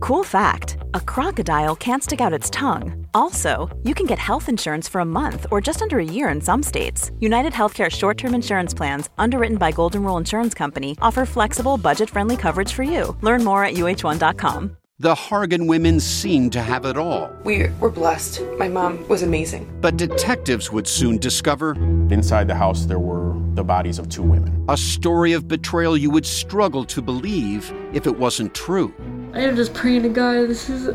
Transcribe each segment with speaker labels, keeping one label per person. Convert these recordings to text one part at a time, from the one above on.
Speaker 1: Cool fact a crocodile can't stick out its tongue. Also, you can get health insurance for a month or just under a year in some states. United Healthcare short term insurance plans, underwritten by Golden Rule Insurance Company, offer flexible, budget friendly coverage for you. Learn more at uh1.com.
Speaker 2: The Hargan women seemed to have it all.
Speaker 3: We were blessed. My mom was amazing.
Speaker 2: But detectives would soon discover
Speaker 4: Inside the house, there were the bodies of two women.
Speaker 2: a story of betrayal you would struggle to believe if it wasn't true.
Speaker 5: I am just praying to God. This is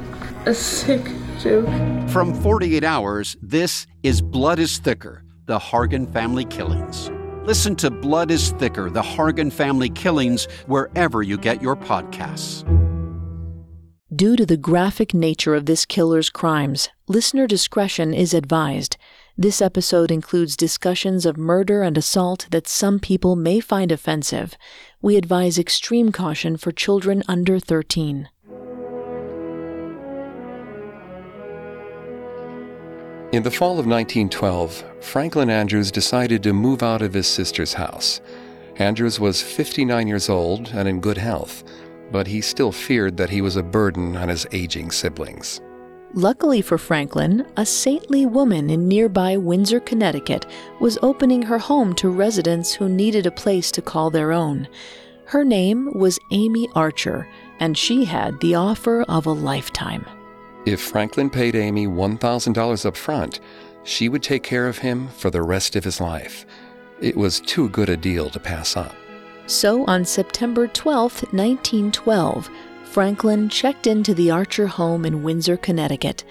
Speaker 5: a sick joke.
Speaker 2: From 48 Hours, this is Blood is Thicker The Hargan Family Killings. Listen to Blood is Thicker The Hargan Family Killings wherever you get your podcasts.
Speaker 6: Due to the graphic nature of this killer's crimes, listener discretion is advised. This episode includes discussions of murder and assault that some people may find offensive. We advise extreme caution for children under 13.
Speaker 7: In the fall of 1912, Franklin Andrews decided to move out of his sister's house. Andrews was 59 years old and in good health, but he still feared that he was a burden on his aging siblings.
Speaker 6: Luckily for Franklin, a saintly woman in nearby Windsor, Connecticut, was opening her home to residents who needed a place to call their own. Her name was Amy Archer, and she had the offer of a lifetime.
Speaker 7: If Franklin paid Amy $1,000 up front, she would take care of him for the rest of his life. It was too good a deal to pass up.
Speaker 6: So on September 12, 1912, Franklin checked into the Archer home in Windsor, Connecticut.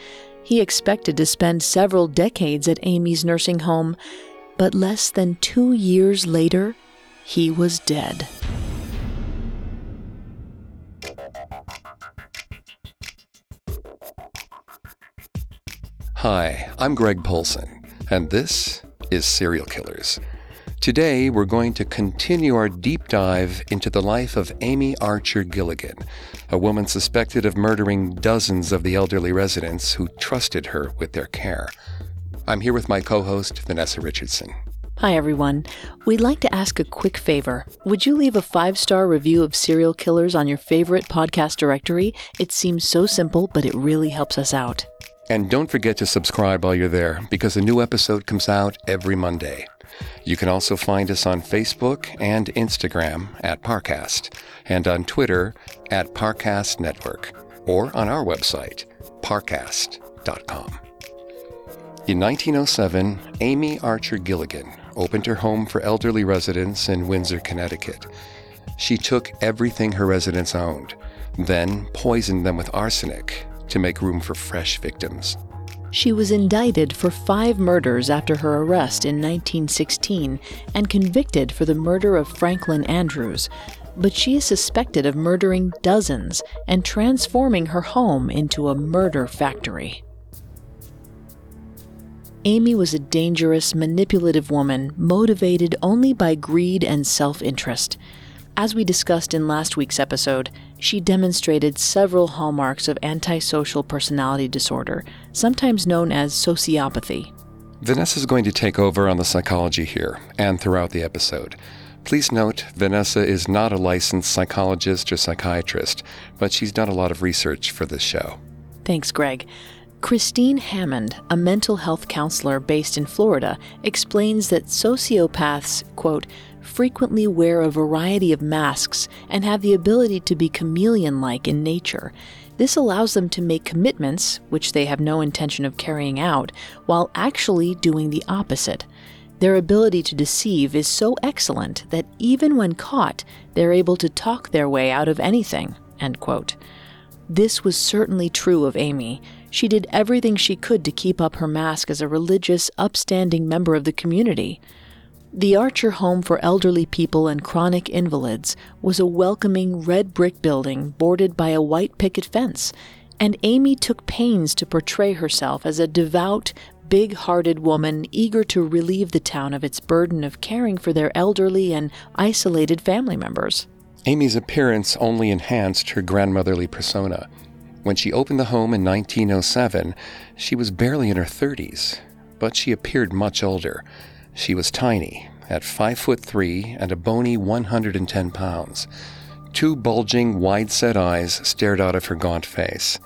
Speaker 6: He expected to spend several decades at Amy's nursing home, but less than two years later, he was dead.
Speaker 7: Hi, I'm Greg Polcyn, and this is Serial Killers. Today, we're going to continue our deep dive into the life of Amy Archer Gilligan, a woman suspected of murdering dozens of the elderly residents who trusted her with their care. I'm here with my co host, Vanessa Richardson.
Speaker 6: Hi, everyone. We'd like to ask a quick favor. Would you leave a five star review of serial killers on your favorite podcast directory? It seems so simple, but it really helps us out.
Speaker 7: And don't forget to subscribe while you're there, because a new episode comes out every Monday. You can also find us on Facebook and Instagram at Parcast, and on Twitter at Parcast Network, or on our website, parcast.com. In 1907, Amy Archer Gilligan opened her home for elderly residents in Windsor, Connecticut. She took everything her residents owned, then poisoned them with arsenic to make room for fresh victims.
Speaker 6: She was indicted for five murders after her arrest in 1916 and convicted for the murder of Franklin Andrews. But she is suspected of murdering dozens and transforming her home into a murder factory. Amy was a dangerous, manipulative woman motivated only by greed and self interest. As we discussed in last week's episode, she demonstrated several hallmarks of antisocial personality disorder, sometimes known as sociopathy.
Speaker 7: Vanessa's going to take over on the psychology here and throughout the episode. Please note, Vanessa is not a licensed psychologist or psychiatrist, but she's done a lot of research for this show.
Speaker 6: Thanks, Greg. Christine Hammond, a mental health counselor based in Florida, explains that sociopaths, quote, frequently wear a variety of masks and have the ability to be chameleon like in nature. This allows them to make commitments, which they have no intention of carrying out, while actually doing the opposite. Their ability to deceive is so excellent that even when caught, they're able to talk their way out of anything. End quote. This was certainly true of Amy. She did everything she could to keep up her mask as a religious, upstanding member of the community. The Archer Home for Elderly People and Chronic Invalids was a welcoming red brick building bordered by a white picket fence, and Amy took pains to portray herself as a devout, big hearted woman eager to relieve the town of its burden of caring for their elderly and isolated family members.
Speaker 7: Amy's appearance only enhanced her grandmotherly persona. When she opened the home in 1907, she was barely in her 30s, but she appeared much older. She was tiny, at 5 foot 3 and a bony 110 pounds. Two bulging, wide set eyes stared out of her gaunt face.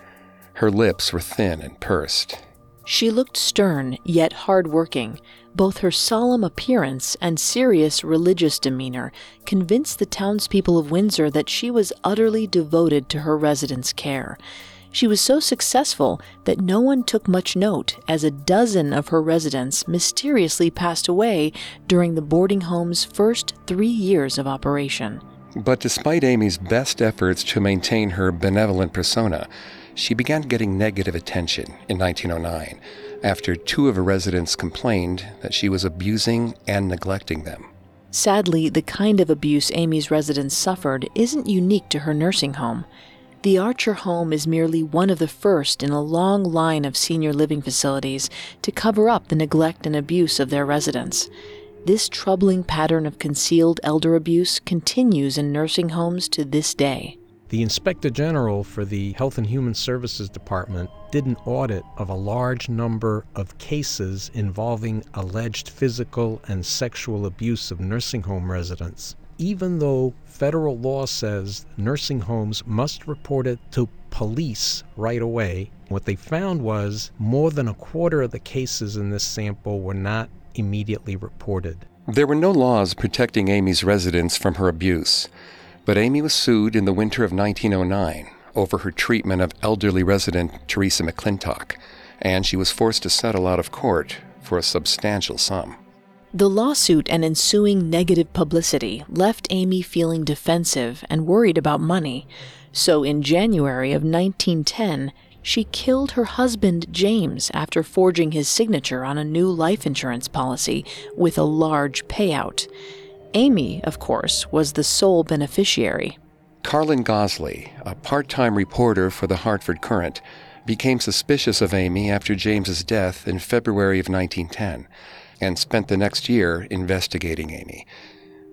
Speaker 7: Her lips were thin and pursed.
Speaker 6: She looked stern, yet hard-working. Both her solemn appearance and serious religious demeanor convinced the townspeople of Windsor that she was utterly devoted to her residents' care. She was so successful that no one took much note as a dozen of her residents mysteriously passed away during the boarding home's first three years of operation.
Speaker 7: But despite Amy's best efforts to maintain her benevolent persona, she began getting negative attention in 1909 after two of her residents complained that she was abusing and neglecting them.
Speaker 6: Sadly, the kind of abuse Amy's residents suffered isn't unique to her nursing home. The Archer home is merely one of the first in a long line of senior living facilities to cover up the neglect and abuse of their residents. This troubling pattern of concealed elder abuse continues in nursing homes to this day.
Speaker 8: The Inspector General for the Health and Human Services Department did an audit of a large number of cases involving alleged physical and sexual abuse of nursing home residents even though federal law says nursing homes must report it to police right away, what they found was more than a quarter of the cases in this sample were not immediately reported.
Speaker 7: There were no laws protecting Amy's residents from her abuse, but Amy was sued in the winter of 1909 over her treatment of elderly resident Teresa McClintock, and she was forced to settle out of court for a substantial sum.
Speaker 6: The lawsuit and ensuing negative publicity left Amy feeling defensive and worried about money. So in January of 1910, she killed her husband James after forging his signature on a new life insurance policy with a large payout. Amy, of course, was the sole beneficiary.
Speaker 7: Carlin Gosley, a part time reporter for the Hartford Courant, became suspicious of Amy after James's death in February of 1910 and spent the next year investigating Amy.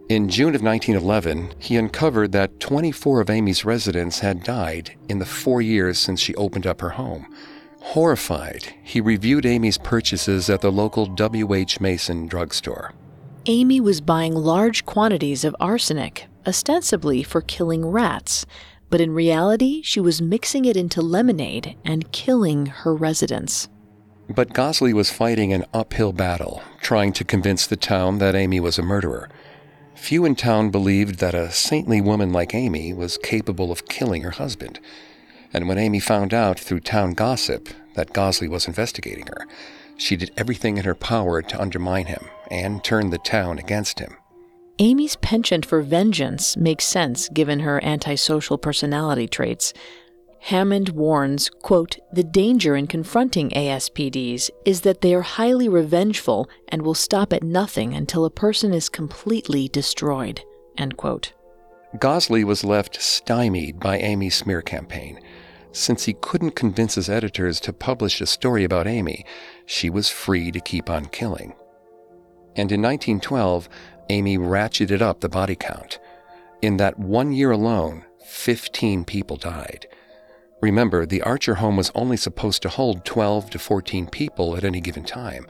Speaker 7: In June of 1911, he uncovered that 24 of Amy's residents had died in the four years since she opened up her home. Horrified, he reviewed Amy's purchases at the local W.H. Mason drugstore.
Speaker 6: Amy was buying large quantities of arsenic, ostensibly for killing rats, but in reality, she was mixing it into lemonade and killing her residents.
Speaker 7: But Gosley was fighting an uphill battle, trying to convince the town that Amy was a murderer. Few in town believed that a saintly woman like Amy was capable of killing her husband. And when Amy found out through town gossip that Gosley was investigating her, she did everything in her power to undermine him and turn the town against him.
Speaker 6: Amy's penchant for vengeance makes sense given her antisocial personality traits. Hammond warns, quote, the danger in confronting ASPDs is that they are highly revengeful and will stop at nothing until a person is completely destroyed, end quote.
Speaker 7: Gosley was left stymied by Amy's smear campaign. Since he couldn't convince his editors to publish a story about Amy, she was free to keep on killing. And in 1912, Amy ratcheted up the body count. In that one year alone, 15 people died. Remember, the Archer home was only supposed to hold 12 to 14 people at any given time.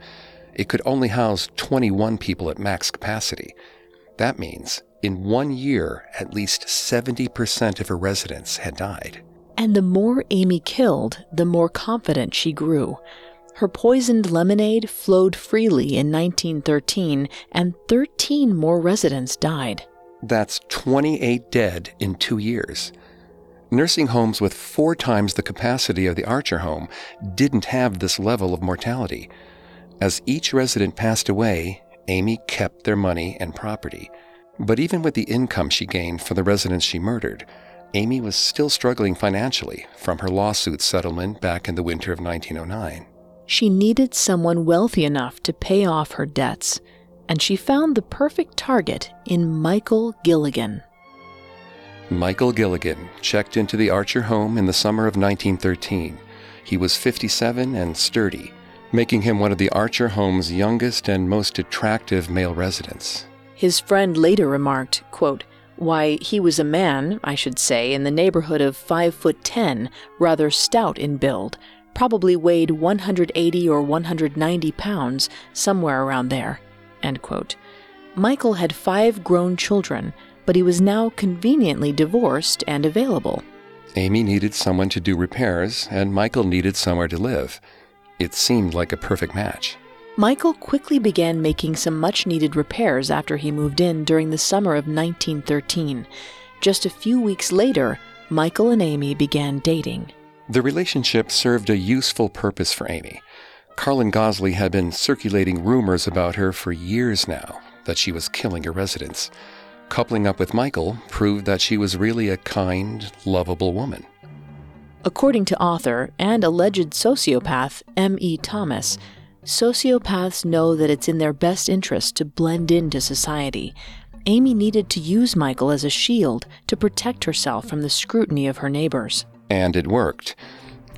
Speaker 7: It could only house 21 people at max capacity. That means In one year, at least 70% of her residents had died.
Speaker 6: And the more Amy killed, the more confident she grew. Her poisoned lemonade flowed freely in 1913, and 13 more residents died.
Speaker 7: That's 28 dead in two years. Nursing homes with four times the capacity of the Archer home didn't have this level of mortality. As each resident passed away, Amy kept their money and property. But even with the income she gained for the residents she murdered, Amy was still struggling financially from her lawsuit settlement back in the winter of 1909.
Speaker 6: She needed someone wealthy enough to pay off her debts, and she found the perfect target in Michael Gilligan.
Speaker 7: Michael Gilligan checked into the Archer home in the summer of 1913. He was 57 and sturdy, making him one of the Archer home's youngest and most attractive male residents.
Speaker 6: His friend later remarked, quote, why, he was a man, I should say, in the neighborhood of five foot ten, rather stout in build, probably weighed 180 or 190 pounds, somewhere around there. Michael had five grown children, but he was now conveniently divorced and available.
Speaker 7: Amy needed someone to do repairs, and Michael needed somewhere to live. It seemed like a perfect match.
Speaker 6: Michael quickly began making some much needed repairs after he moved in during the summer of 1913. Just a few weeks later, Michael and Amy began dating.
Speaker 7: The relationship served a useful purpose for Amy. Carlin Gosley had been circulating rumors about her for years now that she was killing her residents. Coupling up with Michael proved that she was really a kind, lovable woman.
Speaker 6: According to author and alleged sociopath M.E. Thomas, Sociopaths know that it's in their best interest to blend into society. Amy needed to use Michael as a shield to protect herself from the scrutiny of her neighbors.
Speaker 7: And it worked.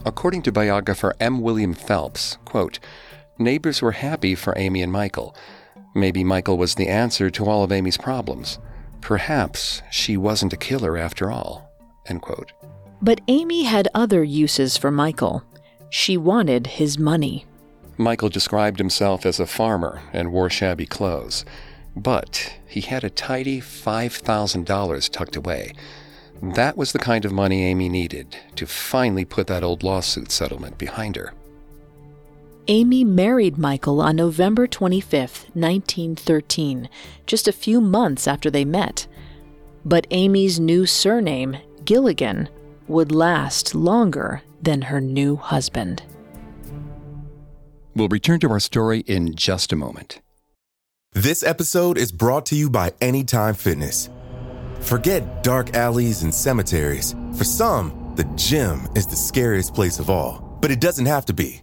Speaker 7: According to biographer M. William Phelps, quote, neighbors were happy for Amy and Michael. Maybe Michael was the answer to all of Amy's problems. Perhaps she wasn't a killer after all.
Speaker 6: But Amy had other uses for Michael. She wanted his money.
Speaker 7: Michael described himself as a farmer and wore shabby clothes, but he had a tidy $5,000 tucked away. That was the kind of money Amy needed to finally put that old lawsuit settlement behind her.
Speaker 6: Amy married Michael on November 25, 1913, just a few months after they met. But Amy's new surname, Gilligan, would last longer than her new husband.
Speaker 7: We'll return to our story in just a moment.
Speaker 9: This episode is brought to you by Anytime Fitness. Forget dark alleys and cemeteries. For some, the gym is the scariest place of all, but it doesn't have to be.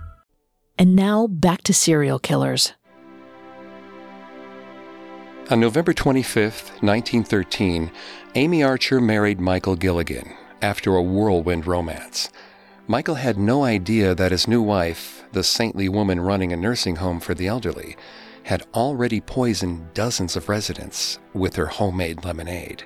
Speaker 6: And now back to serial killers.
Speaker 7: On November 25, 1913, Amy Archer married Michael Gilligan after a whirlwind romance. Michael had no idea that his new wife, the saintly woman running a nursing home for the elderly, had already poisoned dozens of residents with her homemade lemonade.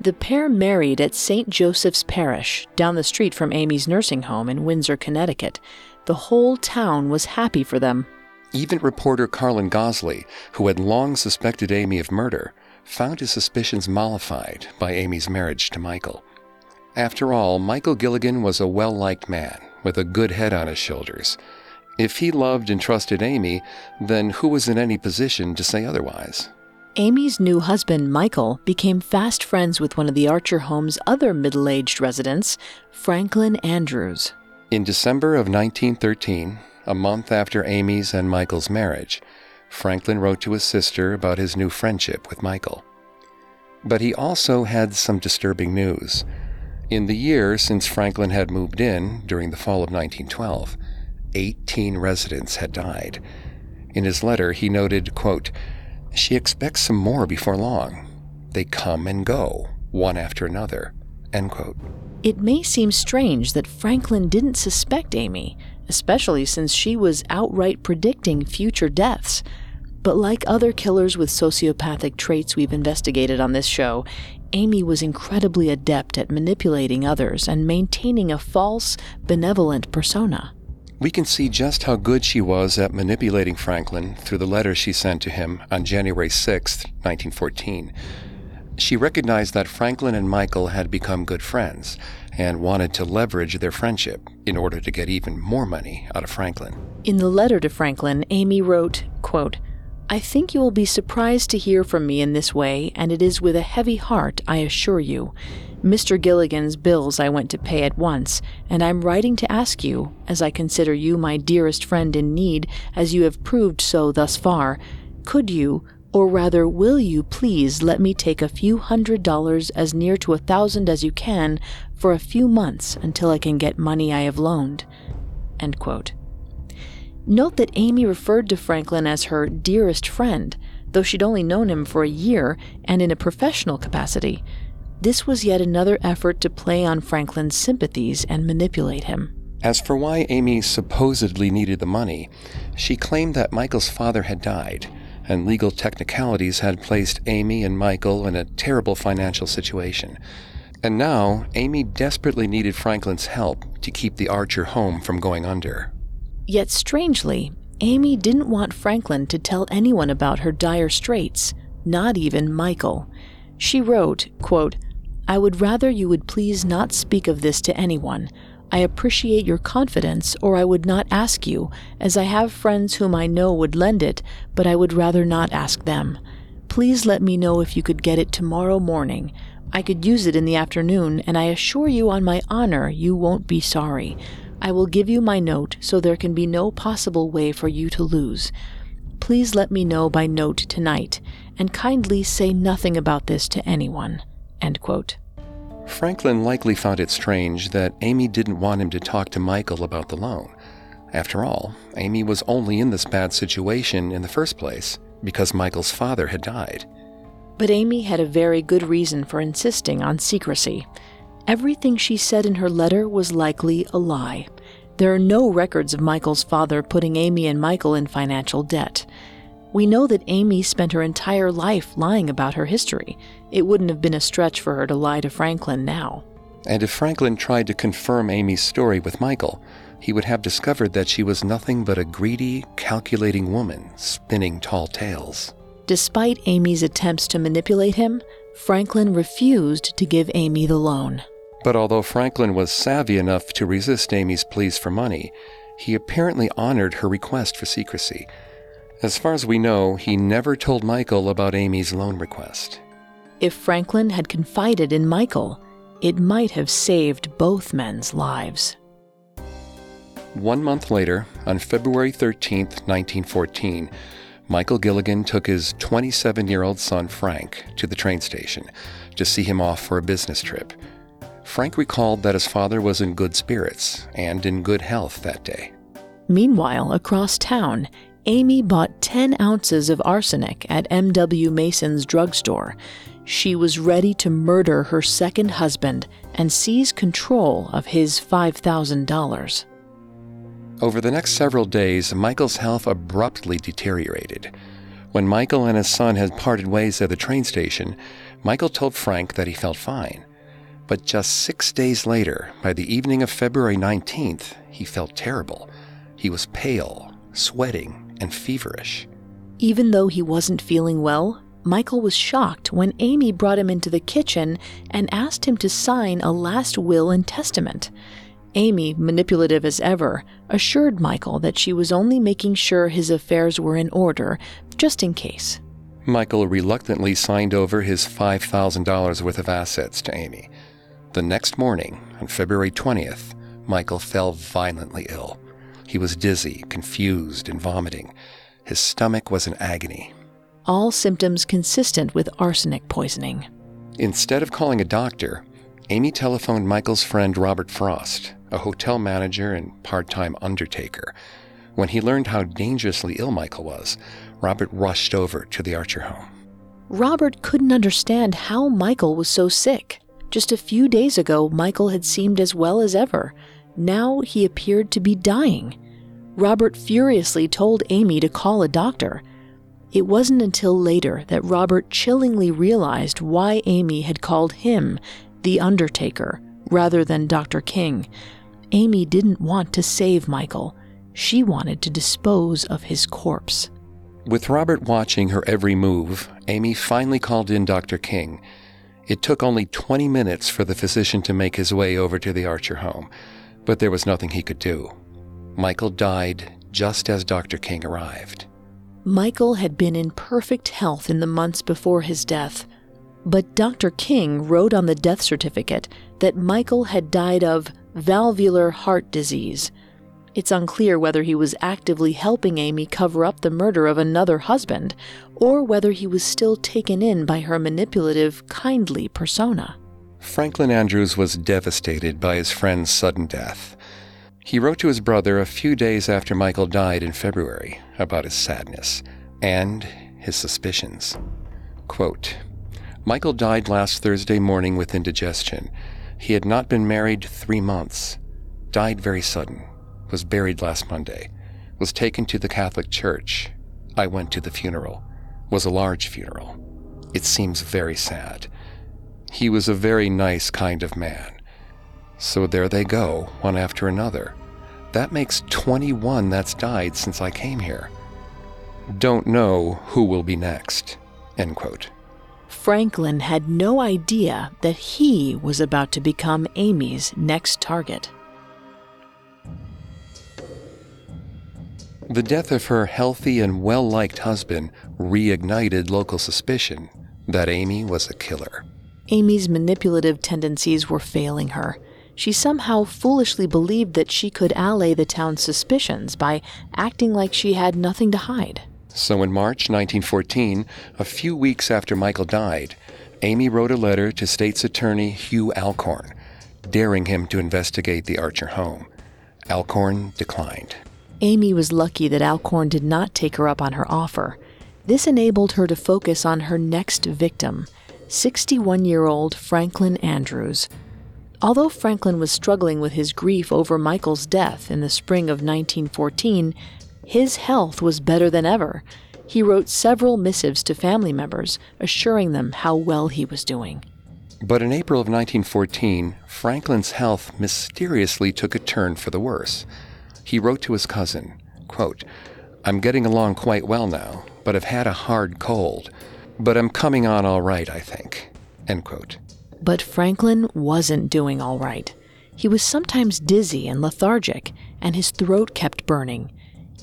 Speaker 6: The pair married at St. Joseph's Parish, down the street from Amy's nursing home in Windsor, Connecticut. The whole town was happy for them.
Speaker 7: Even reporter Carlin Gosley, who had long suspected Amy of murder, found his suspicions mollified by Amy's marriage to Michael. After all, Michael Gilligan was a well liked man with a good head on his shoulders. If he loved and trusted Amy, then who was in any position to say otherwise?
Speaker 6: Amy's new husband, Michael, became fast friends with one of the Archer home's other middle aged residents, Franklin Andrews.
Speaker 7: In December of 1913, a month after Amy's and Michael's marriage, Franklin wrote to his sister about his new friendship with Michael. But he also had some disturbing news. In the year since Franklin had moved in, during the fall of 1912, 18 residents had died. In his letter, he noted, quote, She expects some more before long. They come and go, one after another. End quote.
Speaker 6: It may seem strange that Franklin didn't suspect Amy, especially since she was outright predicting future deaths. But like other killers with sociopathic traits we've investigated on this show, Amy was incredibly adept at manipulating others and maintaining a false, benevolent persona.
Speaker 7: We can see just how good she was at manipulating Franklin through the letter she sent to him on January 6, 1914. She recognized that Franklin and Michael had become good friends and wanted to leverage their friendship in order to get even more money out of Franklin.
Speaker 6: In the letter to Franklin, Amy wrote, quote, I think you will be surprised to hear from me in this way, and it is with a heavy heart, I assure you. Mr. Gilligan's bills I went to pay at once, and I'm writing to ask you, as I consider you my dearest friend in need, as you have proved so thus far, could you, or rather will you please let me take a few hundred dollars as near to a thousand as you can for a few months until I can get money I have loaned? Note that Amy referred to Franklin as her dearest friend, though she'd only known him for a year and in a professional capacity. This was yet another effort to play on Franklin's sympathies and manipulate him.
Speaker 7: As for why Amy supposedly needed the money, she claimed that Michael's father had died, and legal technicalities had placed Amy and Michael in a terrible financial situation. And now, Amy desperately needed Franklin's help to keep the Archer home from going under.
Speaker 6: Yet strangely, Amy didn't want Franklin to tell anyone about her dire straits, not even Michael. She wrote, quote, I would rather you would please not speak of this to anyone. I appreciate your confidence, or I would not ask you, as I have friends whom I know would lend it, but I would rather not ask them. Please let me know if you could get it tomorrow morning. I could use it in the afternoon, and I assure you on my honor you won't be sorry. I will give you my note so there can be no possible way for you to lose. Please let me know by note tonight, and kindly say nothing about this to anyone.
Speaker 7: Franklin likely found it strange that Amy didn't want him to talk to Michael about the loan. After all, Amy was only in this bad situation in the first place because Michael's father had died.
Speaker 6: But Amy had a very good reason for insisting on secrecy. Everything she said in her letter was likely a lie. There are no records of Michael's father putting Amy and Michael in financial debt. We know that Amy spent her entire life lying about her history. It wouldn't have been a stretch for her to lie to Franklin now.
Speaker 7: And if Franklin tried to confirm Amy's story with Michael, he would have discovered that she was nothing but a greedy, calculating woman spinning tall tales.
Speaker 6: Despite Amy's attempts to manipulate him, Franklin refused to give Amy the loan.
Speaker 7: But although Franklin was savvy enough to resist Amy's pleas for money, he apparently honored her request for secrecy. As far as we know, he never told Michael about Amy's loan request.
Speaker 6: If Franklin had confided in Michael, it might have saved both men's lives.
Speaker 7: One month later, on February 13, 1914, Michael Gilligan took his 27 year old son Frank to the train station to see him off for a business trip. Frank recalled that his father was in good spirits and in good health that day.
Speaker 6: Meanwhile, across town, Amy bought 10 ounces of arsenic at M.W. Mason's drugstore. She was ready to murder her second husband and seize control of his $5,000.
Speaker 7: Over the next several days, Michael's health abruptly deteriorated. When Michael and his son had parted ways at the train station, Michael told Frank that he felt fine. But just six days later, by the evening of February 19th, he felt terrible. He was pale, sweating, and feverish.
Speaker 6: Even though he wasn't feeling well, Michael was shocked when Amy brought him into the kitchen and asked him to sign a last will and testament. Amy, manipulative as ever, assured Michael that she was only making sure his affairs were in order, just in case.
Speaker 7: Michael reluctantly signed over his $5,000 worth of assets to Amy. The next morning, on February 20th, Michael fell violently ill. He was dizzy, confused, and vomiting. His stomach was in agony.
Speaker 6: All symptoms consistent with arsenic poisoning.
Speaker 7: Instead of calling a doctor, Amy telephoned Michael's friend Robert Frost, a hotel manager and part time undertaker. When he learned how dangerously ill Michael was, Robert rushed over to the Archer home.
Speaker 6: Robert couldn't understand how Michael was so sick. Just a few days ago, Michael had seemed as well as ever. Now he appeared to be dying. Robert furiously told Amy to call a doctor. It wasn't until later that Robert chillingly realized why Amy had called him the Undertaker rather than Dr. King. Amy didn't want to save Michael, she wanted to dispose of his corpse.
Speaker 7: With Robert watching her every move, Amy finally called in Dr. King. It took only 20 minutes for the physician to make his way over to the Archer home, but there was nothing he could do. Michael died just as Dr. King arrived.
Speaker 6: Michael had been in perfect health in the months before his death, but Dr. King wrote on the death certificate that Michael had died of valvular heart disease. It's unclear whether he was actively helping Amy cover up the murder of another husband, or whether he was still taken in by her manipulative, kindly persona.
Speaker 7: Franklin Andrews was devastated by his friend's sudden death. He wrote to his brother a few days after Michael died in February about his sadness and his suspicions. Quote, Michael died last Thursday morning with indigestion. He had not been married three months. Died very sudden. Was buried last Monday. Was taken to the Catholic Church. I went to the funeral. Was a large funeral. It seems very sad. He was a very nice kind of man. So there they go, one after another. That makes 21 that's died since I came here. Don't know who will be next. End quote.
Speaker 6: Franklin had no idea that he was about to become Amy's next target.
Speaker 7: The death of her healthy and well liked husband reignited local suspicion that Amy was a killer.
Speaker 6: Amy's manipulative tendencies were failing her. She somehow foolishly believed that she could allay the town's suspicions by acting like she had nothing to hide.
Speaker 7: So in March 1914, a few weeks after Michael died, Amy wrote a letter to state's attorney Hugh Alcorn, daring him to investigate the Archer home. Alcorn declined.
Speaker 6: Amy was lucky that Alcorn did not take her up on her offer. This enabled her to focus on her next victim, 61 year old Franklin Andrews. Although Franklin was struggling with his grief over Michael's death in the spring of 1914, his health was better than ever. He wrote several missives to family members, assuring them how well he was doing.
Speaker 7: But in April of 1914, Franklin's health mysteriously took a turn for the worse. He wrote to his cousin, quote, I'm getting along quite well now, but have had a hard cold. But I'm coming on all right, I think. End quote.
Speaker 6: But Franklin wasn't doing all right. He was sometimes dizzy and lethargic, and his throat kept burning.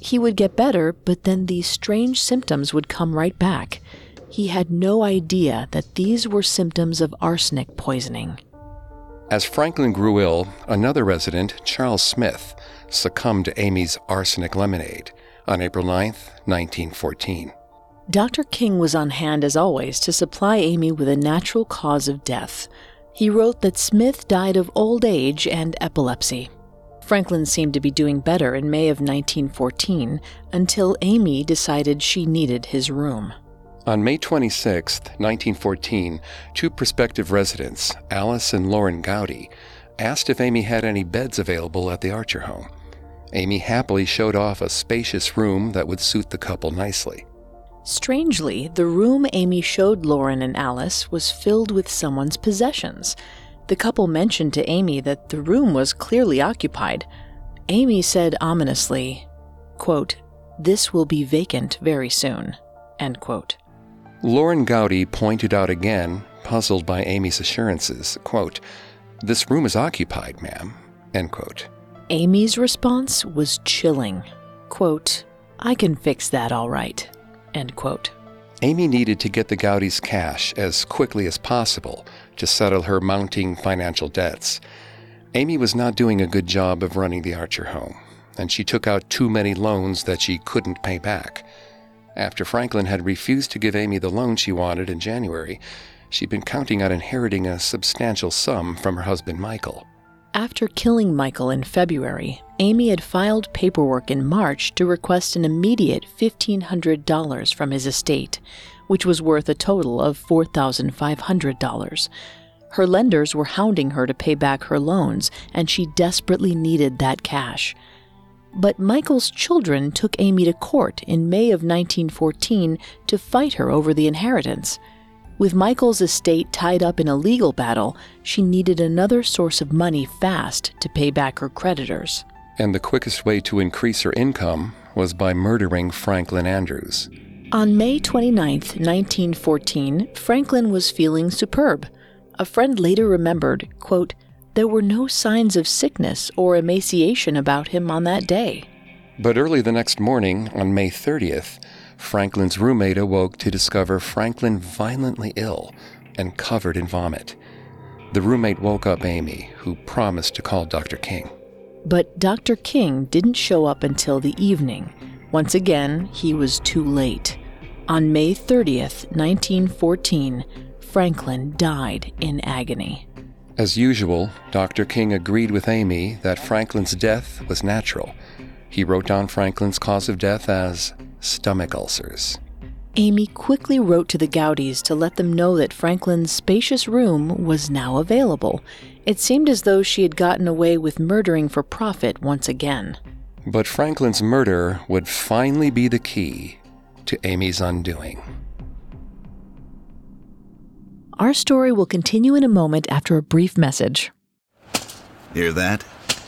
Speaker 6: He would get better, but then these strange symptoms would come right back. He had no idea that these were symptoms of arsenic poisoning.
Speaker 7: As Franklin grew ill, another resident, Charles Smith, succumbed to Amy's arsenic lemonade on April 9, 1914.
Speaker 6: Dr. King was on hand as always to supply Amy with a natural cause of death. He wrote that Smith died of old age and epilepsy. Franklin seemed to be doing better in May of 1914 until Amy decided she needed his room.
Speaker 7: On May 26, 1914, two prospective residents, Alice and Lauren Gowdy, asked if Amy had any beds available at the Archer home. Amy happily showed off a spacious room that would suit the couple nicely.
Speaker 6: Strangely, the room Amy showed Lauren and Alice was filled with someone's possessions. The couple mentioned to Amy that the room was clearly occupied. Amy said ominously, quote, This will be vacant very soon. End quote.
Speaker 7: Lauren Gowdy pointed out again, puzzled by Amy's assurances, quote, This room is occupied, ma'am. End quote.
Speaker 6: Amy's response was chilling. Quote, I can fix that all right. End quote.
Speaker 7: Amy needed to get the Gowdy's cash as quickly as possible to settle her mounting financial debts. Amy was not doing a good job of running the Archer home, and she took out too many loans that she couldn't pay back. After Franklin had refused to give Amy the loan she wanted in January, she'd been counting on inheriting a substantial sum from her husband Michael.
Speaker 6: After killing Michael in February, Amy had filed paperwork in March to request an immediate $1,500 from his estate, which was worth a total of $4,500. Her lenders were hounding her to pay back her loans, and she desperately needed that cash. But Michael's children took Amy to court in May of 1914 to fight her over the inheritance. With Michael's estate tied up in a legal battle, she needed another source of money fast to pay back her creditors.
Speaker 7: And the quickest way to increase her income was by murdering Franklin Andrews.
Speaker 6: On May 29, 1914, Franklin was feeling superb. A friend later remembered, quote, there were no signs of sickness or emaciation about him on that day.
Speaker 7: But early the next morning, on May 30th, Franklin's roommate awoke to discover Franklin violently ill and covered in vomit. The roommate woke up Amy, who promised to call Dr. King.
Speaker 6: But Dr. King didn't show up until the evening. Once again, he was too late. On May 30th, 1914, Franklin died in agony.
Speaker 7: As usual, Dr. King agreed with Amy that Franklin's death was natural. He wrote down Franklin's cause of death as stomach ulcers.
Speaker 6: Amy quickly wrote to the Gowdies to let them know that Franklin's spacious room was now available. It seemed as though she had gotten away with murdering for profit once again.
Speaker 7: But Franklin's murder would finally be the key to Amy's undoing.
Speaker 6: Our story will continue in a moment after a brief message.
Speaker 10: Hear that?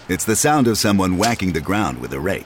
Speaker 10: It's the sound of someone whacking the ground with a rake.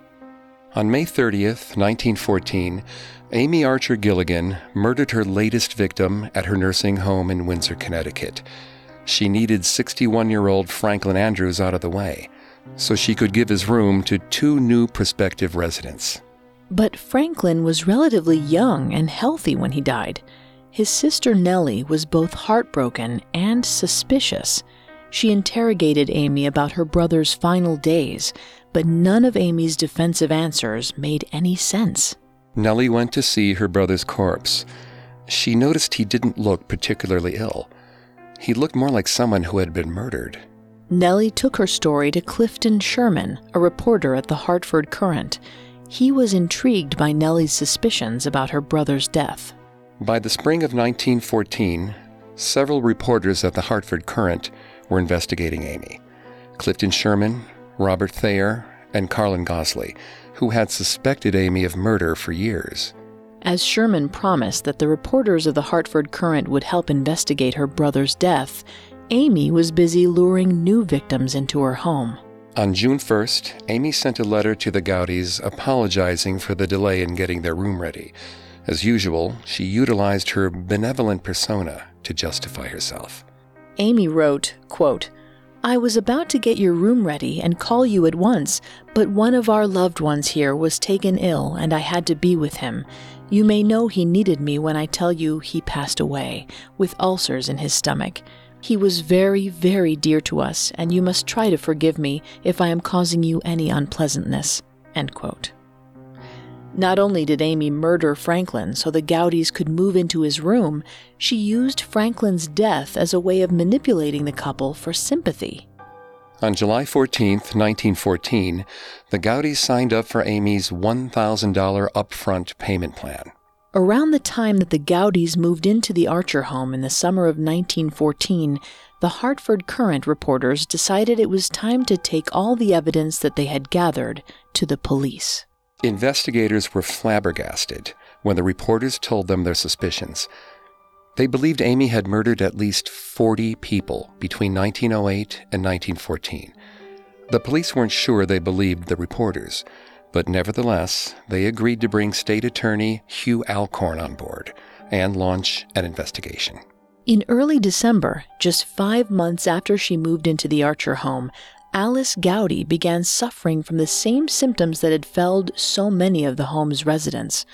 Speaker 7: On May 30th, 1914, Amy Archer Gilligan murdered her latest victim at her nursing home in Windsor, Connecticut. She needed 61 year old Franklin Andrews out of the way so she could give his room to two new prospective residents.
Speaker 6: But Franklin was relatively young and healthy when he died. His sister Nellie was both heartbroken and suspicious. She interrogated Amy about her brother's final days, but none of Amy's defensive answers made any sense.
Speaker 7: Nellie went to see her brother's corpse. She noticed he didn't look particularly ill. He looked more like someone who had been murdered.
Speaker 6: Nellie took her story to Clifton Sherman, a reporter at the Hartford Courant. He was intrigued by Nellie's suspicions about her brother's death.
Speaker 7: By the spring of 1914, several reporters at the Hartford Courant were investigating Amy. Clifton Sherman, Robert Thayer, and Carlin Gosley, who had suspected Amy of murder for years.
Speaker 6: As Sherman promised that the reporters of the Hartford Courant would help investigate her brother's death, Amy was busy luring new victims into her home.
Speaker 7: On June 1st, Amy sent a letter to the Gowdies apologizing for the delay in getting their room ready. As usual, she utilized her benevolent persona to justify herself.
Speaker 6: Amy wrote, quote, I was about to get your room ready and call you at once, but one of our loved ones here was taken ill and I had to be with him. You may know he needed me when I tell you he passed away, with ulcers in his stomach. He was very, very dear to us, and you must try to forgive me if I am causing you any unpleasantness. End quote. Not only did Amy murder Franklin so the Gowdies could move into his room, she used Franklin's death as a way of manipulating the couple for sympathy.
Speaker 7: On July 14, 1914, the Gowdies signed up for Amy's $1,000 upfront payment plan.
Speaker 6: Around the time that the Gowdies moved into the Archer home in the summer of 1914, the Hartford Courant reporters decided it was time to take all the evidence that they had gathered to the police.
Speaker 7: Investigators were flabbergasted when the reporters told them their suspicions. They believed Amy had murdered at least 40 people between 1908 and 1914. The police weren't sure they believed the reporters, But nevertheless, they agreed to bring State Attorney Hugh Alcorn on board and launch an investigation.
Speaker 6: In early December, just five months after she moved into the Archer home, Alice Gowdy began suffering from the same symptoms that had felled so many of the home's residents.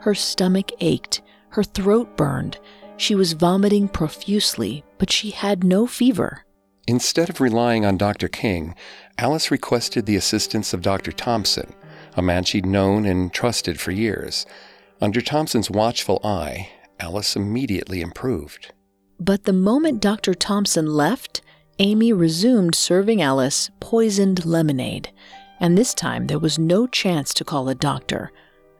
Speaker 6: Her stomach ached, her throat burned, she was vomiting profusely, but she had no fever.
Speaker 7: Instead of relying on Dr. King, Alice requested the assistance of Dr. Thompson, a man she'd known and trusted for years. Under Thompson's watchful eye, Alice immediately improved.
Speaker 6: But the moment Dr. Thompson left, Amy resumed serving Alice poisoned lemonade. And this time there was no chance to call a doctor.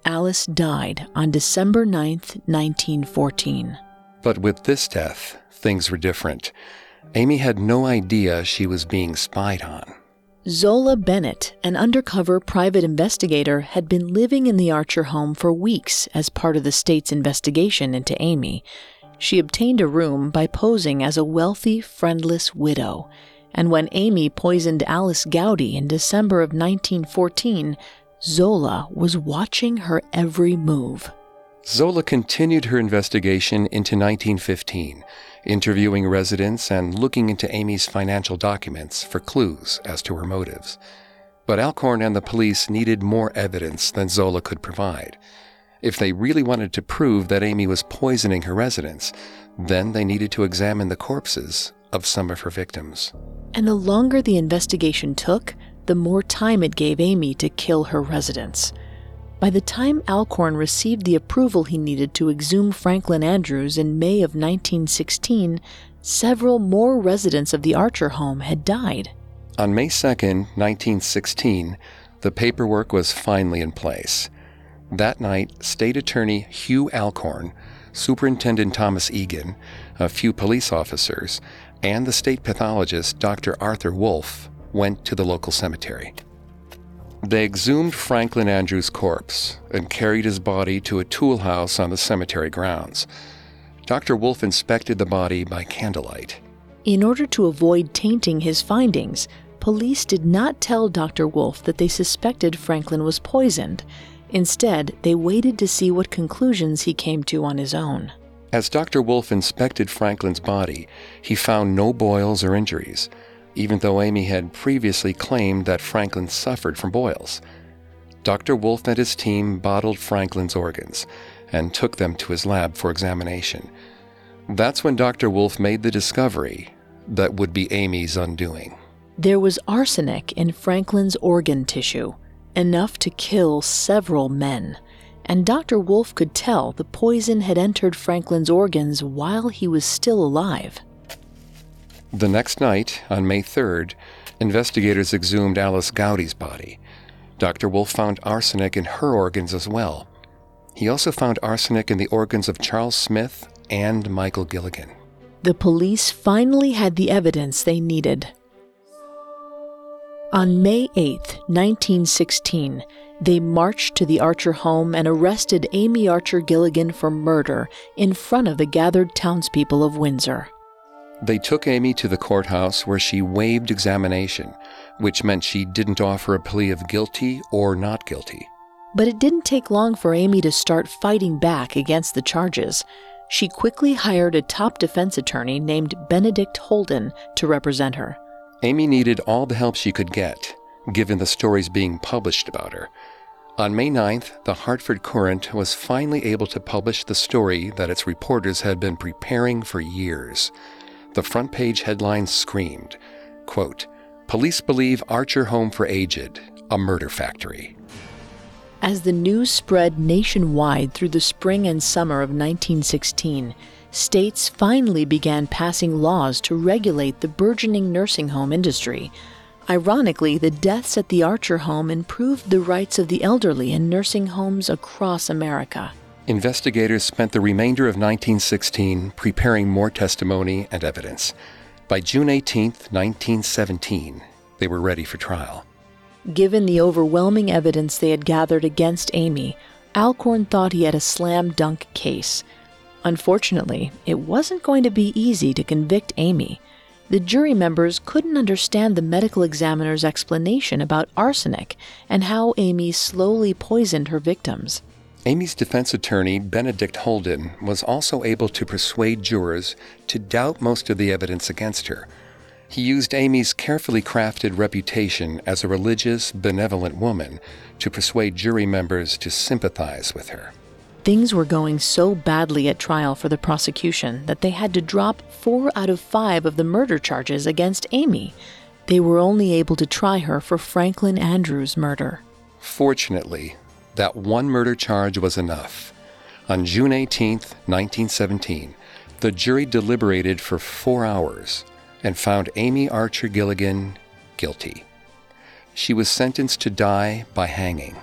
Speaker 6: Alice died on December 9th, 1914.
Speaker 7: But with this death, things were different. Amy had no idea she was being spied on.
Speaker 6: Zola Bennett, an undercover private investigator, had been living in the Archer home for weeks as part of the state's investigation into Amy. She obtained a room by posing as a wealthy, friendless widow. And when Amy poisoned Alice Gowdy in December of 1914, Zola was watching her every move.
Speaker 7: Zola continued her investigation into 1915, interviewing residents and looking into Amy's financial documents for clues as to her motives. But Alcorn and the police needed more evidence than Zola could provide. If they really wanted to prove that Amy was poisoning her residents, then they needed to examine the corpses of some of her victims.
Speaker 6: And the longer the investigation took, the more time it gave Amy to kill her residents. By the time Alcorn received the approval he needed to exhume Franklin Andrews in May of 1916, several more residents of the Archer home had died.
Speaker 7: On May 2, 1916, the paperwork was finally in place. That night, State Attorney Hugh Alcorn, Superintendent Thomas Egan, a few police officers, and the state pathologist Dr. Arthur Wolfe, went to the local cemetery. They exhumed Franklin Andrews' corpse and carried his body to a tool house on the cemetery grounds. Dr. Wolfe inspected the body by candlelight.
Speaker 6: In order to avoid tainting his findings, police did not tell Dr. Wolfe that they suspected Franklin was poisoned. Instead, they waited to see what conclusions he came to on his own.
Speaker 7: As Dr. Wolf inspected Franklin's body, he found no boils or injuries even though Amy had previously claimed that Franklin suffered from boils. Dr. Wolf and his team bottled Franklin's organs and took them to his lab for examination. That's when Dr. Wolf made the discovery that would be Amy's undoing.
Speaker 6: There was arsenic in Franklin's organ tissue, enough to kill several men. And Dr. Wolf could tell the poison had entered Franklin's organs while he was still alive.
Speaker 7: The next night, on May 3rd, investigators exhumed Alice Gowdy's body. Dr. Wolf found arsenic in her organs as well. He also found arsenic in the organs of Charles Smith and Michael Gilligan.
Speaker 6: The police finally had the evidence they needed. On May 8, 1916, they marched to the Archer home and arrested Amy Archer Gilligan for murder in front of the gathered townspeople of Windsor.
Speaker 7: They took Amy to the courthouse where she waived examination, which meant she didn't offer a plea of guilty or not guilty.
Speaker 6: But it didn't take long for Amy to start fighting back against the charges. She quickly hired a top defense attorney named Benedict Holden to represent her.
Speaker 7: Amy needed all the help she could get, given the stories being published about her. On May 9th, the Hartford Courant was finally able to publish the story that its reporters had been preparing for years. The front page headline screamed, quote, Police believe Archer Home for Aged, a murder factory.
Speaker 6: As the news spread nationwide through the spring and summer of 1916, states finally began passing laws to regulate the burgeoning nursing home industry. Ironically, the deaths at the Archer home improved the rights of the elderly in nursing homes across America.
Speaker 7: Investigators spent the remainder of 1916 preparing more testimony and evidence. By June 18, 1917, they were ready for trial.
Speaker 6: Given the overwhelming evidence they had gathered against Amy, Alcorn thought he had a slam dunk case. Unfortunately, it wasn't going to be easy to convict Amy. the jury members couldn't understand the medical examiner's explanation about arsenic and how Amy slowly poisoned her victims.
Speaker 7: Amy's defense attorney, Benedict Holden, was also able to persuade jurors to doubt most of the evidence against her. He used Amy's carefully crafted reputation as a religious, benevolent woman to persuade jury members to sympathize with her.
Speaker 6: Things were going so badly at trial for the prosecution that they had to drop four out of five of the murder charges against Amy. They were only able to try her for Franklin Andrews' murder.
Speaker 7: Fortunately, that one murder charge was enough. On June 18, 1917, the jury deliberated for four hours and found Amy Archer Gilligan guilty. She was sentenced to die by hanging.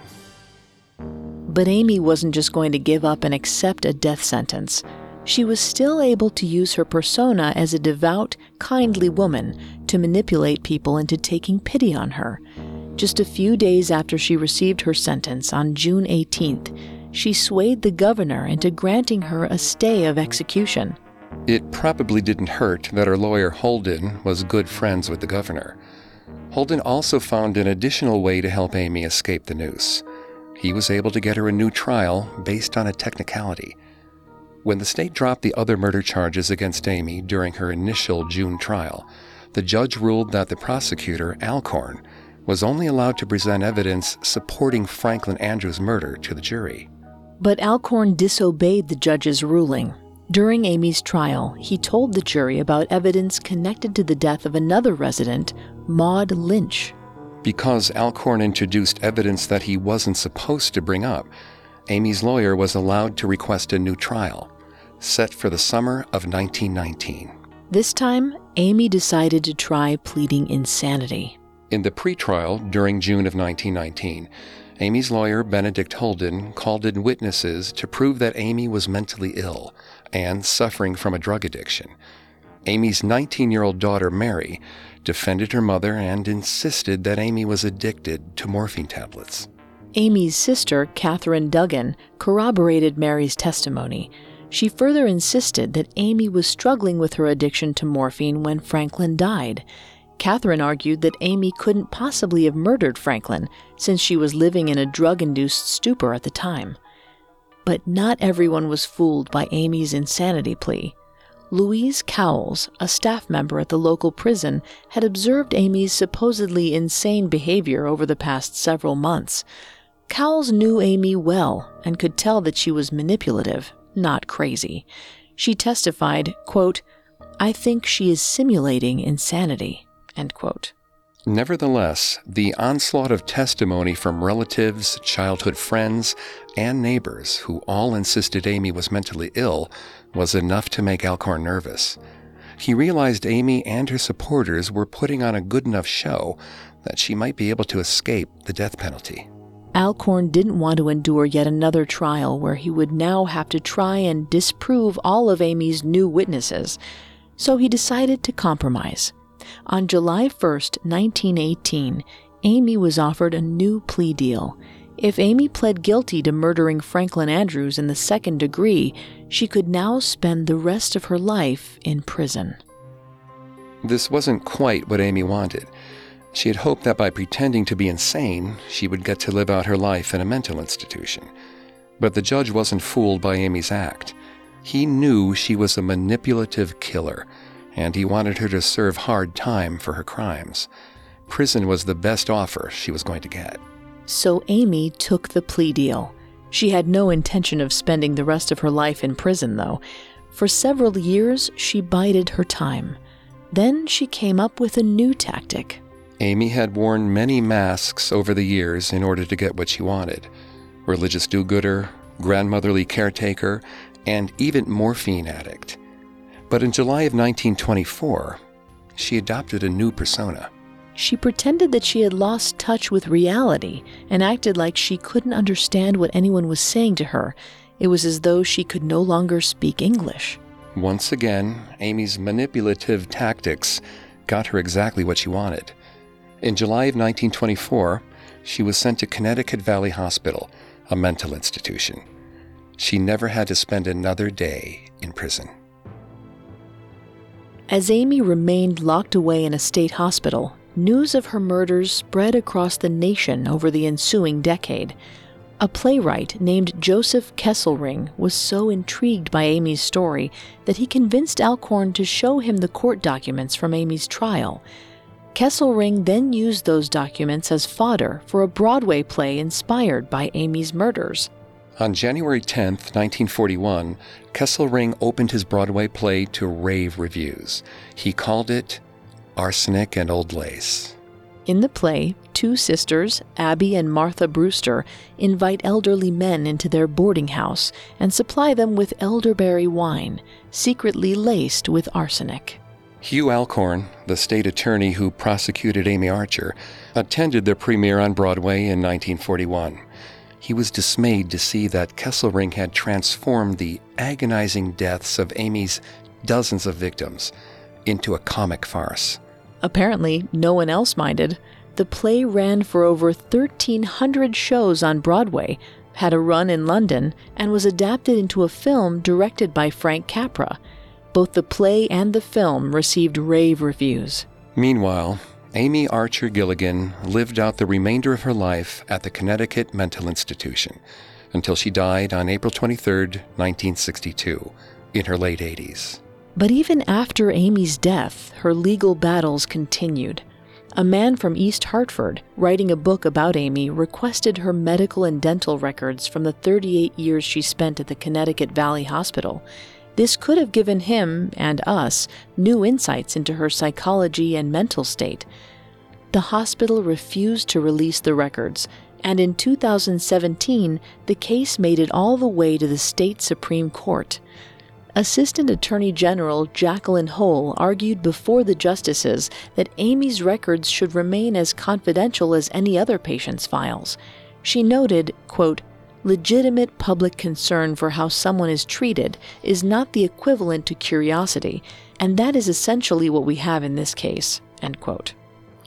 Speaker 6: But Amy wasn't just going to give up and accept a death sentence. She was still able to use her persona as a devout, kindly woman to manipulate people into taking pity on her. Just a few days after she received her sentence on June 18th, she swayed the governor into granting her a stay of execution.
Speaker 7: It probably didn't hurt that her lawyer Holden was good friends with the governor. Holden also found an additional way to help Amy escape the noose he was able to get her a new trial based on a technicality. When the state dropped the other murder charges against Amy during her initial June trial, the judge ruled that the prosecutor, Alcorn, was only allowed to present evidence supporting Franklin Andrews' murder to the jury.
Speaker 6: But Alcorn disobeyed the judge's ruling. During Amy's trial, he told the jury about evidence connected to the death of another resident, Maud Lynch.
Speaker 7: Because Alcorn introduced evidence that he wasn't supposed to bring up, Amy's lawyer was allowed to request a new trial, set for the summer of 1919.
Speaker 6: This time, Amy decided to try pleading insanity.
Speaker 7: In the pretrial during June of 1919, Amy's lawyer, Benedict Holden, called in witnesses to prove that Amy was mentally ill and suffering from a drug addiction. Amy's 19 year old daughter, Mary, defended her mother and insisted that Amy was addicted to morphine tablets.
Speaker 6: Amy's sister, Catherine Duggan, corroborated Mary's testimony. She further insisted that Amy was struggling with her addiction to morphine when Franklin died. Catherine argued that Amy couldn't possibly have murdered Franklin since she was living in a drug induced stupor at the time. But not everyone was fooled by Amy's insanity plea. Louise Cowles, a staff member at the local prison, had observed Amy's supposedly insane behavior over the past several months. Cowles knew Amy well and could tell that she was manipulative, not crazy. She testified, quote, I think she is simulating insanity, end quote.
Speaker 7: Nevertheless, the onslaught of testimony from relatives, childhood friends, and neighbors who all insisted Amy was mentally ill was enough to make Alcorn nervous. He realized Amy and her supporters were putting on a good enough show that she might be able to escape the death penalty.
Speaker 6: Alcorn didn't want to endure yet another trial where he would now have to try and disprove all of Amy's new witnesses, so he decided to compromise. On July 1, 1918, Amy was offered a new plea deal. If Amy pled guilty to murdering Franklin Andrews in the second degree, she could now spend the rest of her life in prison.
Speaker 7: This wasn't quite what Amy wanted. She had hoped that by pretending to be insane, she would get to live out her life in a mental institution. But the judge wasn't fooled by Amy's act. He knew she was a manipulative killer, and he wanted her to serve hard time for her crimes. Prison was the best offer she was going to get.
Speaker 6: So Amy took the plea deal. She had no intention of spending the rest of her life in prison, though. For several years, she bided her time. Then she came up with a new tactic.
Speaker 7: Amy had worn many masks over the years in order to get what she wanted religious do gooder, grandmotherly caretaker, and even morphine addict. But in July of 1924, she adopted a new persona.
Speaker 6: She pretended that she had lost touch with reality and acted like she couldn't understand what anyone was saying to her. It was as though she could no longer speak English.
Speaker 7: Once again, Amy's manipulative tactics got her exactly what she wanted. In July of 1924, she was sent to Connecticut Valley Hospital, a mental institution. She never had to spend another day in prison.
Speaker 6: As Amy remained locked away in a state hospital, news of her murders spread across the nation over the ensuing decade. A playwright named Joseph Kesselring was so intrigued by Amy's story that he convinced Alcorn to show him the court documents from Amy's trial. Kesselring then used those documents as fodder for a Broadway play inspired by Amy's murders.
Speaker 7: On January 10, 1941, Kesselring opened his Broadway play to rave reviews. He called it Arsenic and Old Lace.
Speaker 6: In the play, two sisters, Abby and Martha Brewster, invite elderly men into their boarding house and supply them with elderberry wine, secretly laced with arsenic.
Speaker 7: Hugh Alcorn, the state attorney who prosecuted Amy Archer, attended the premiere on Broadway in 1941. He was dismayed to see that Kesselring had transformed the agonizing deaths of Amy's dozens of victims into a comic farce.
Speaker 6: Apparently, no one else minded. The play ran for over 1,300 shows on Broadway, had a run in London, and was adapted into a film directed by Frank Capra. Both the play and the film received rave reviews.
Speaker 7: Meanwhile, Amy Archer Gilligan lived out the remainder of her life at the Connecticut Mental Institution until she died on April 23, 1962, in her late 80s.
Speaker 6: But even after Amy's death, her legal battles continued. A man from East Hartford, writing a book about Amy, requested her medical and dental records from the 38 years she spent at the Connecticut Valley Hospital. This could have given him and us new insights into her psychology and mental state. The hospital refused to release the records, and in 2017, the case made it all the way to the state Supreme Court. Assistant Attorney General Jacqueline Hole argued before the justices that Amy's records should remain as confidential as any other patient's files. She noted, quote, legitimate public concern for how someone is treated is not the equivalent to curiosity, and that is essentially what we have in this case. End quote.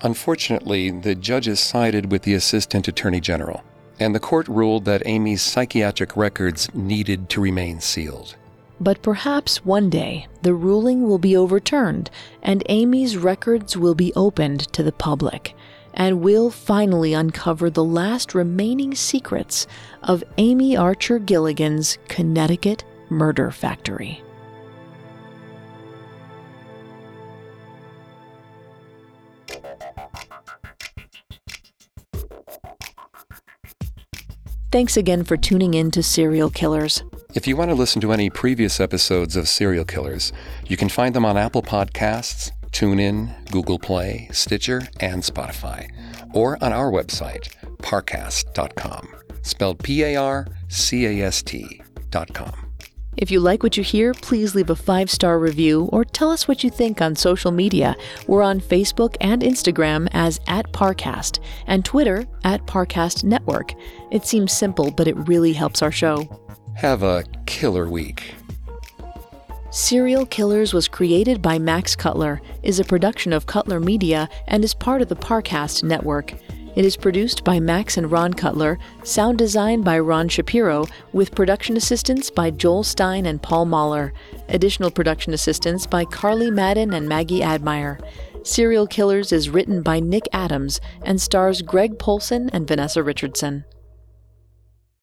Speaker 7: Unfortunately, the judges sided with the Assistant Attorney General, and the court ruled that Amy's psychiatric records needed to remain sealed.
Speaker 6: But perhaps one day the ruling will be overturned and Amy's records will be opened to the public and we'll finally uncover the last remaining secrets of Amy Archer Gilligan's Connecticut murder factory. Thanks again for tuning in to Serial Killers.
Speaker 7: If you want to listen to any previous episodes of Serial Killers, you can find them on Apple Podcasts, TuneIn, Google Play, Stitcher, and Spotify, or on our website, parcast.com, spelled P A R C A S T.com.
Speaker 6: If you like what you hear, please leave a five star review or tell us what you think on social media. We're on Facebook and Instagram as at Parcast and Twitter at Parcast Network. It seems simple, but it really helps our show.
Speaker 7: Have a killer week.
Speaker 6: Serial Killers was created by Max Cutler, is a production of Cutler Media, and is part of the Parcast network. It is produced by Max and Ron Cutler, sound design by Ron Shapiro, with production assistance by Joel Stein and Paul Mahler. Additional production assistance by Carly Madden and Maggie Admire. Serial Killers is written by Nick Adams and stars Greg Polcyn and Vanessa Richardson.